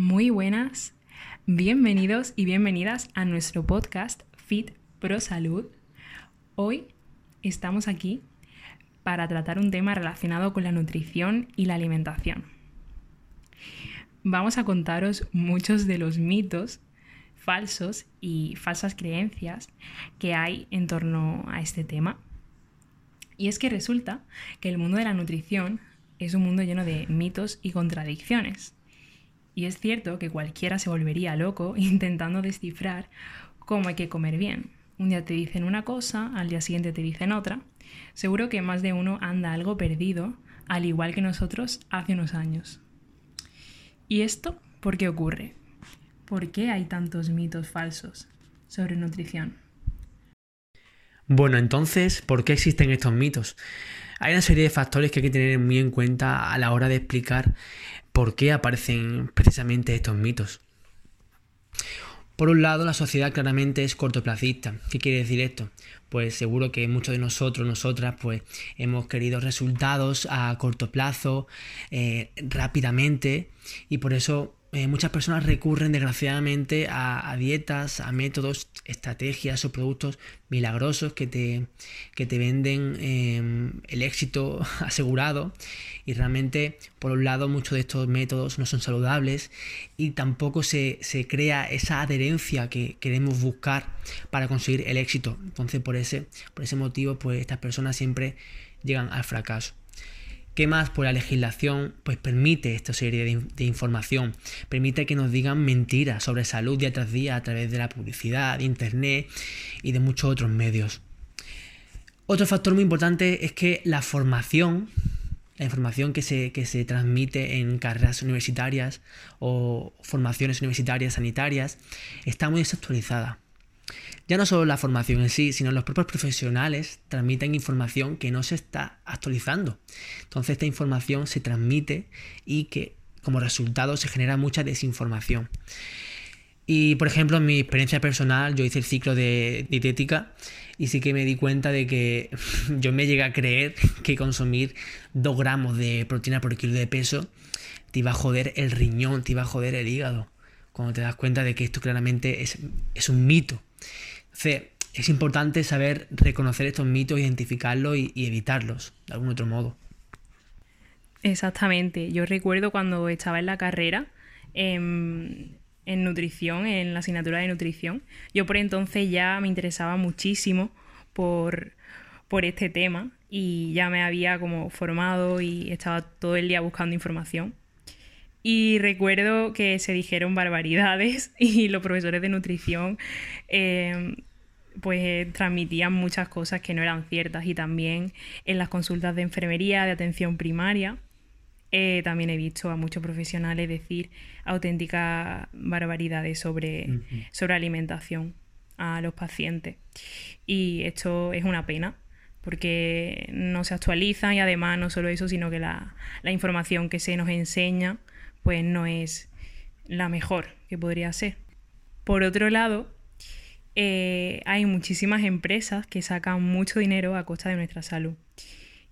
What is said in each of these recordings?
Muy buenas, bienvenidos y bienvenidas a nuestro podcast Fit Pro Salud. Hoy estamos aquí para tratar un tema relacionado con la nutrición y la alimentación. Vamos a contaros muchos de los mitos falsos y falsas creencias que hay en torno a este tema. Y es que resulta que el mundo de la nutrición es un mundo lleno de mitos y contradicciones. Y es cierto que cualquiera se volvería loco intentando descifrar cómo hay que comer bien. Un día te dicen una cosa, al día siguiente te dicen otra. Seguro que más de uno anda algo perdido, al igual que nosotros hace unos años. ¿Y esto por qué ocurre? ¿Por qué hay tantos mitos falsos sobre nutrición? Bueno, entonces, ¿por qué existen estos mitos? Hay una serie de factores que hay que tener muy en cuenta a la hora de explicar por qué aparecen precisamente estos mitos. Por un lado, la sociedad claramente es cortoplacista. ¿Qué quiere decir esto? Pues seguro que muchos de nosotros, nosotras, pues hemos querido resultados a corto plazo, eh, rápidamente, y por eso eh, muchas personas recurren desgraciadamente a, dietas, a métodos, estrategias o productos milagrosos que te, que te venden em, el éxito asegurado y realmente por un lado muchos de estos métodos no son saludables y tampoco se, se crea esa adherencia que queremos buscar para conseguir el éxito. Entonces por ese, por ese motivo pues estas personas siempre llegan al fracaso. ¿Qué más? Pues la legislación pues permite esta serie de, información, permite que nos digan mentiras sobre salud día tras día a través de la publicidad, de internet y de muchos otros medios. Otro factor muy importante es que la formación, la información que se, que se transmite en carreras universitarias o formaciones universitarias sanitarias, está muy desactualizada. Ya no solo la formación en sí, sino los propios profesionales transmiten información que no se está actualizando. Entonces esta información se transmite y que como resultado se genera mucha desinformación. Y por ejemplo, en mi experiencia personal, yo hice el ciclo de dietética y sí que me di cuenta de que yo me llegué a creer que consumir 2 gramos de proteína por kilo de peso te iba a joder el riñón, te iba a joder el hígado. Cuando te das cuenta de que esto claramente es, es un mito es importante saber reconocer estos mitos, identificarlos y, evitarlos de algún otro modo. Exactamente. Yo recuerdo cuando estaba en la carrera en, nutrición, en la asignatura de nutrición, yo por entonces ya me interesaba muchísimo por, por este tema y ya me había como formado y estaba todo el día buscando información. Y recuerdo que se dijeron barbaridades y los profesores de nutrición eh, pues transmitían muchas cosas que no eran ciertas y también en las consultas de enfermería, de atención primaria, eh, también he visto a muchos profesionales decir auténticas barbaridades sobre, sobre alimentación a los pacientes. Y esto es una pena porque no se actualiza y además no solo eso, sino que la, la información que se nos enseña pues no es la mejor que podría ser. Por otro lado, eh, hay muchísimas empresas que sacan mucho dinero a costa de nuestra salud.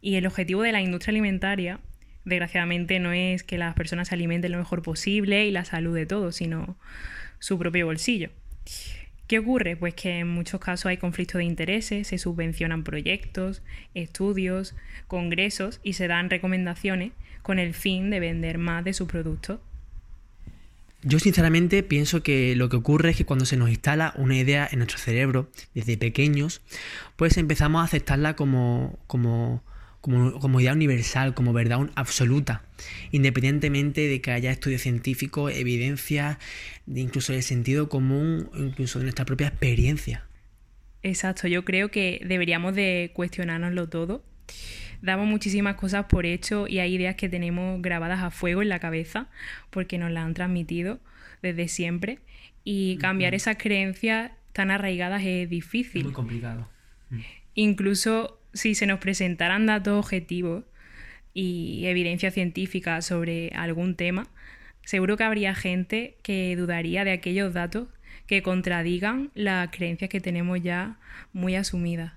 Y el objetivo de la industria alimentaria, desgraciadamente, no es que las personas se alimenten lo mejor posible y la salud de todos, sino su propio bolsillo. ¿Qué ocurre? Pues que en muchos casos hay conflictos de intereses, se subvencionan proyectos, estudios, congresos y se dan recomendaciones con el fin de vender más de sus productos yo sinceramente pienso que lo que ocurre es que cuando se nos instala una idea en nuestro cerebro desde pequeños, pues empezamos a aceptarla como, como, como, idea universal, como verdad absoluta, independientemente de que haya estudios científicos, evidencia, de incluso del sentido común, incluso de nuestra propia experiencia. Exacto, yo creo que deberíamos de cuestionárnoslo todo damos muchísimas cosas por hecho y hay ideas que tenemos grabadas a fuego en la cabeza porque nos las han transmitido desde siempre y cambiar esas creencias tan arraigadas es difícil. muy complicado. Mm. Incluso si se nos presentaran datos objetivos y evidencia científica sobre algún tema, seguro que habría gente que dudaría de aquellos datos que contradigan las creencias que tenemos ya muy asumidas.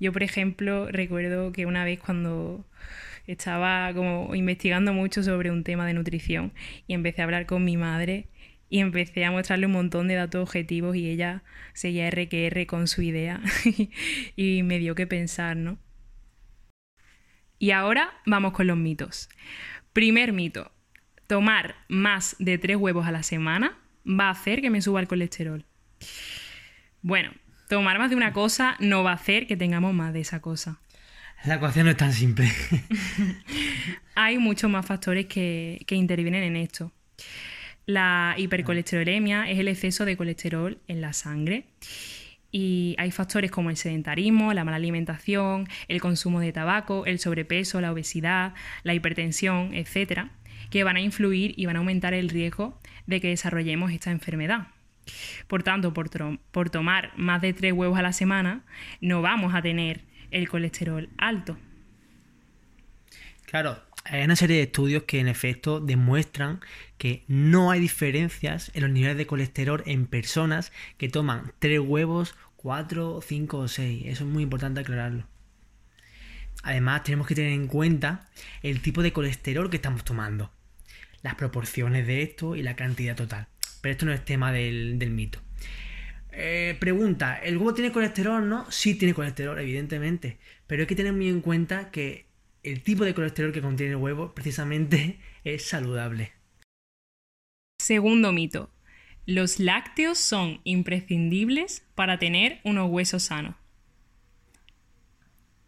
Yo, por ejemplo, recuerdo que una vez cuando estaba como investigando mucho sobre un tema de nutrición y empecé a hablar con mi madre y empecé a mostrarle un montón de datos objetivos y ella seguía R que R con su idea y me dio que pensar, ¿no? Y ahora vamos con los mitos. Primer mito, tomar más de tres huevos a la semana va a hacer que me suba el colesterol. Bueno, tomar más de una cosa no va a hacer que tengamos más de esa cosa. La ecuación no es tan simple. Hay muchos más factores que, que intervienen en esto. La hipercolesterolemia es el exceso de colesterol en la sangre. Y hay factores como el sedentarismo, la mala alimentación, el consumo de tabaco, el sobrepeso, la obesidad, la hipertensión, etcétera, que van a influir y van a aumentar el riesgo de que desarrollemos esta enfermedad. Por tanto, por, tomar más de tres huevos a la semana, no vamos a tener el colesterol alto. Claro, hay una serie de estudios que en efecto demuestran que no hay diferencias en los niveles de colesterol en personas que toman tres huevos, cuatro, cinco o seis. Eso es muy importante aclararlo. Además, tenemos que tener en cuenta el tipo de colesterol que estamos tomando, las proporciones de esto y la cantidad total. Pero esto no es tema del, mito. Eh, pregunta, ¿el huevo tiene colesterol? No, sí tiene colesterol, evidentemente. Pero hay que tener muy en cuenta que el tipo de colesterol que contiene el huevo precisamente es saludable. Segundo mito. Los lácteos son imprescindibles para tener unos huesos sanos.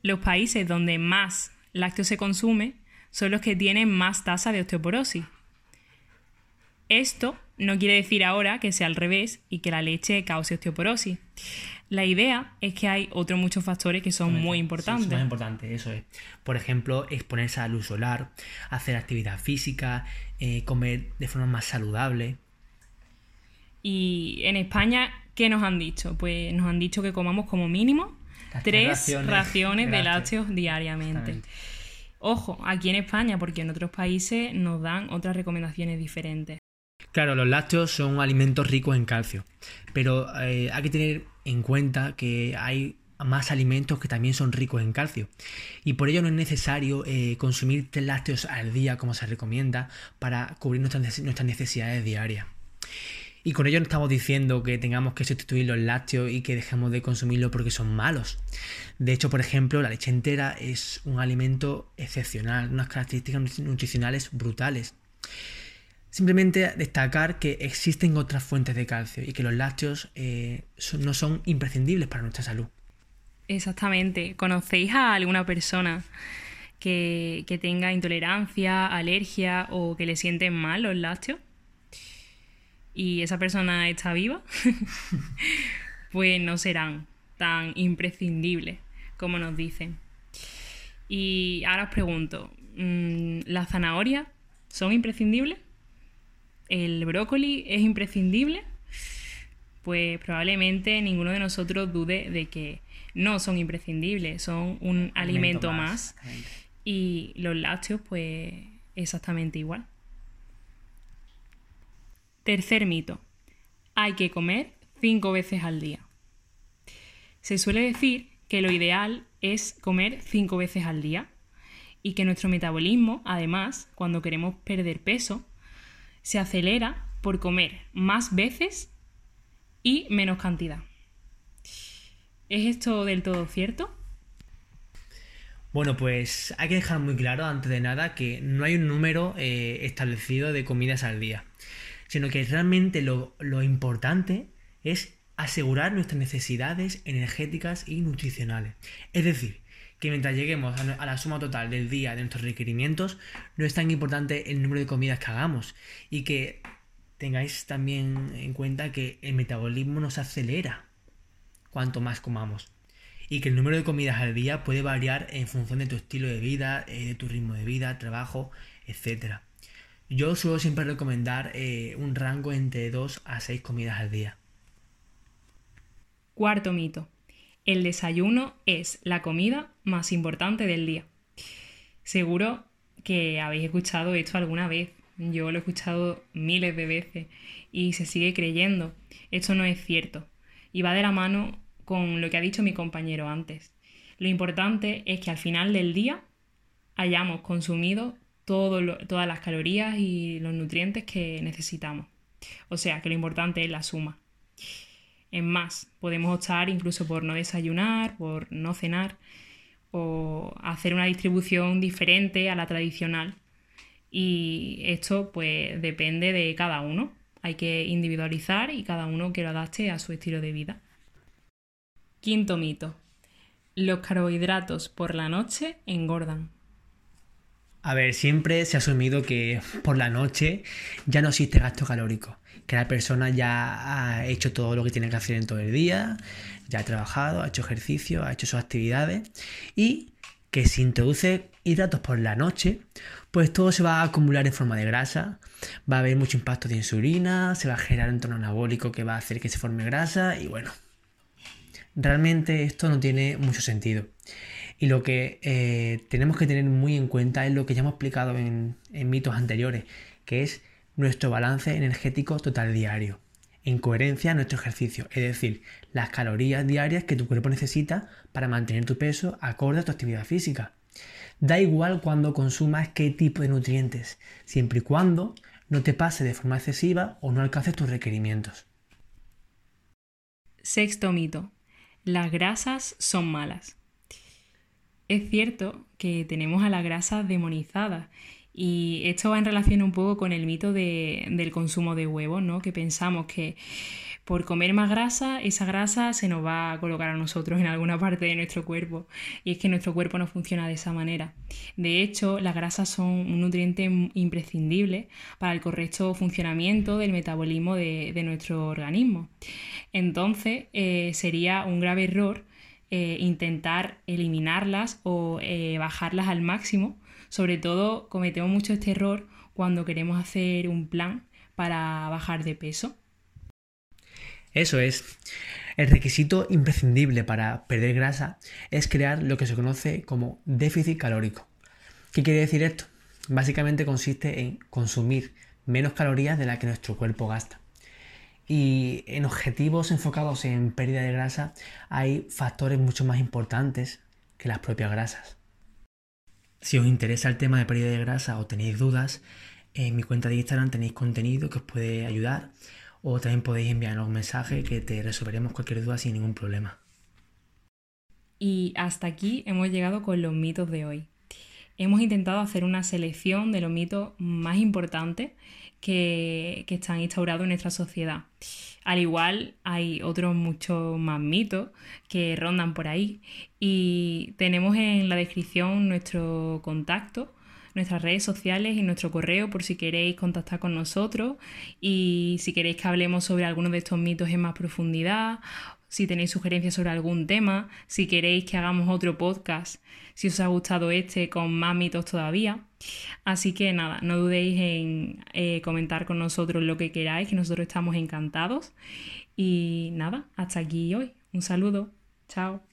Los países donde más lácteos se consume son los que tienen más tasa de osteoporosis. Esto no quiere decir ahora que sea al revés y que la leche cause osteoporosis. La idea es que hay otros muchos factores que son muy importantes. Sí, son importantes, eso es. Por ejemplo, exponerse a la luz solar, hacer actividad física, eh, comer de forma más saludable. Y en España, ¿qué nos han dicho? Pues nos han dicho que comamos como mínimo tres raciones, de lácteos diariamente. Ojo, aquí en España, porque en otros países nos dan otras recomendaciones diferentes. Claro, los lácteos son alimentos ricos en calcio, pero eh, hay que tener en cuenta que hay más alimentos que también son ricos en calcio y por ello no es necesario eh, consumir tres lácteos al día como se recomienda para cubrir nuestras, nuestras necesidades diarias. Y con ello no estamos diciendo que tengamos que sustituir los lácteos y que dejemos de consumirlos porque son malos. De hecho, por ejemplo, la leche entera es un alimento excepcional, unas características nutricionales brutales. Simplemente destacar que existen otras fuentes de calcio y que los lácteos eh, no son imprescindibles para nuestra salud. Exactamente. ¿Conocéis a alguna persona que, que tenga intolerancia, alergia o que le sienten mal los lácteos? ¿Y esa persona está viva? pues no serán tan imprescindibles como nos dicen. Y ahora os pregunto, mm, ¿las zanahorias son imprescindibles? El brócoli es imprescindible, pues probablemente ninguno de nosotros dude de que no son imprescindibles, son un alimento, más. Y los lácteos, pues exactamente igual. Tercer mito. Hay que comer cinco veces al día. Se suele decir que lo ideal es comer cinco veces al día y que nuestro metabolismo, además, cuando queremos perder peso, se acelera por comer más veces y menos cantidad. ¿Es esto del todo cierto? Bueno, pues hay que dejar muy claro antes de nada que no hay un número eh, establecido de comidas al día, sino que realmente lo, lo importante es asegurar nuestras necesidades energéticas y nutricionales. Es decir, que mientras lleguemos a la suma total del día de nuestros requerimientos, no es tan importante el número de comidas que hagamos y que tengáis también en cuenta que el metabolismo nos acelera cuanto más comamos y que el número de comidas al día puede variar en función de tu estilo de vida, eh, de tu ritmo de vida, trabajo, etc. Yo suelo siempre recomendar eh, un rango entre 2 a 6 comidas al día. Cuarto mito. El desayuno es la comida más importante del día. Seguro que habéis escuchado esto alguna vez. Yo lo he escuchado miles de veces y se sigue creyendo. Esto no es cierto. Y va de la mano con lo que ha dicho mi compañero antes. Lo importante es que al final del día hayamos consumido todas las calorías y los nutrientes que necesitamos. O sea que lo importante es la suma. En más, podemos optar incluso por no desayunar, por no cenar o hacer una distribución diferente a la tradicional. Y esto pues depende de cada uno. Hay que individualizar y cada uno que lo adapte a su estilo de vida. Quinto mito. Los carbohidratos por la noche engordan. A ver, siempre se ha asumido que por la noche ya no existe gasto calórico, que la persona ya ha hecho todo lo que tiene que hacer en todo el día, ya ha trabajado, ha hecho ejercicio, ha hecho sus actividades y que si introduce hidratos por la noche, pues todo se va a acumular en forma de grasa, va a haber mucho impacto de insulina, se va a generar un tono anabólico que va a hacer que se forme grasa y bueno, realmente esto no tiene mucho sentido. Y lo que eh, tenemos que tener muy en cuenta es lo que ya hemos explicado en, mitos anteriores, que es nuestro balance energético total diario, en coherencia a nuestro ejercicio, es decir, las calorías diarias que tu cuerpo necesita para mantener tu peso acorde a tu actividad física. Da igual cuando consumas qué tipo de nutrientes, siempre y cuando no te pase de forma excesiva o no alcances tus requerimientos. Sexto mito. Las grasas son malas. Es cierto que tenemos a la grasa demonizada y esto va en relación un poco con el mito del consumo de huevos, ¿no? Que pensamos que por comer más grasa, esa grasa se nos va a colocar a nosotros en alguna parte de nuestro cuerpo. Y es que nuestro cuerpo no funciona de esa manera. De hecho, las grasas son un nutriente imprescindible para el correcto funcionamiento del metabolismo de, nuestro organismo. Entonces, eh, sería un grave error eh, intentar eliminarlas o eh, bajarlas al máximo. Sobre todo cometemos mucho este error cuando queremos hacer un plan para bajar de peso. Eso es. El requisito imprescindible para perder grasa es crear lo que se conoce como déficit calórico. ¿Qué quiere decir esto? Básicamente consiste en consumir menos calorías de las que nuestro cuerpo gasta. Y en objetivos enfocados en pérdida de grasa hay factores mucho más importantes que las propias grasas. Si os interesa el tema de pérdida de grasa o tenéis dudas, en mi cuenta de Instagram tenéis contenido que os puede ayudar o también podéis enviarnos un mensaje que te resolveremos cualquier duda sin ningún problema. Y hasta aquí hemos llegado con los mitos de hoy. Hemos intentado hacer una selección de los mitos más importantes que, están instaurados en nuestra sociedad. Al igual hay otros muchos más mitos que rondan por ahí y tenemos en la descripción nuestro contacto, nuestras redes sociales y nuestro correo por si queréis contactar con nosotros y si queréis que hablemos sobre algunos de estos mitos en más profundidad si tenéis sugerencias sobre algún tema, si queréis que hagamos otro podcast, si os ha gustado este con más mitos todavía. Así que nada, no dudéis en eh, comentar con nosotros lo que queráis, que nosotros estamos encantados. Y nada, hasta aquí hoy. Un saludo. Chao.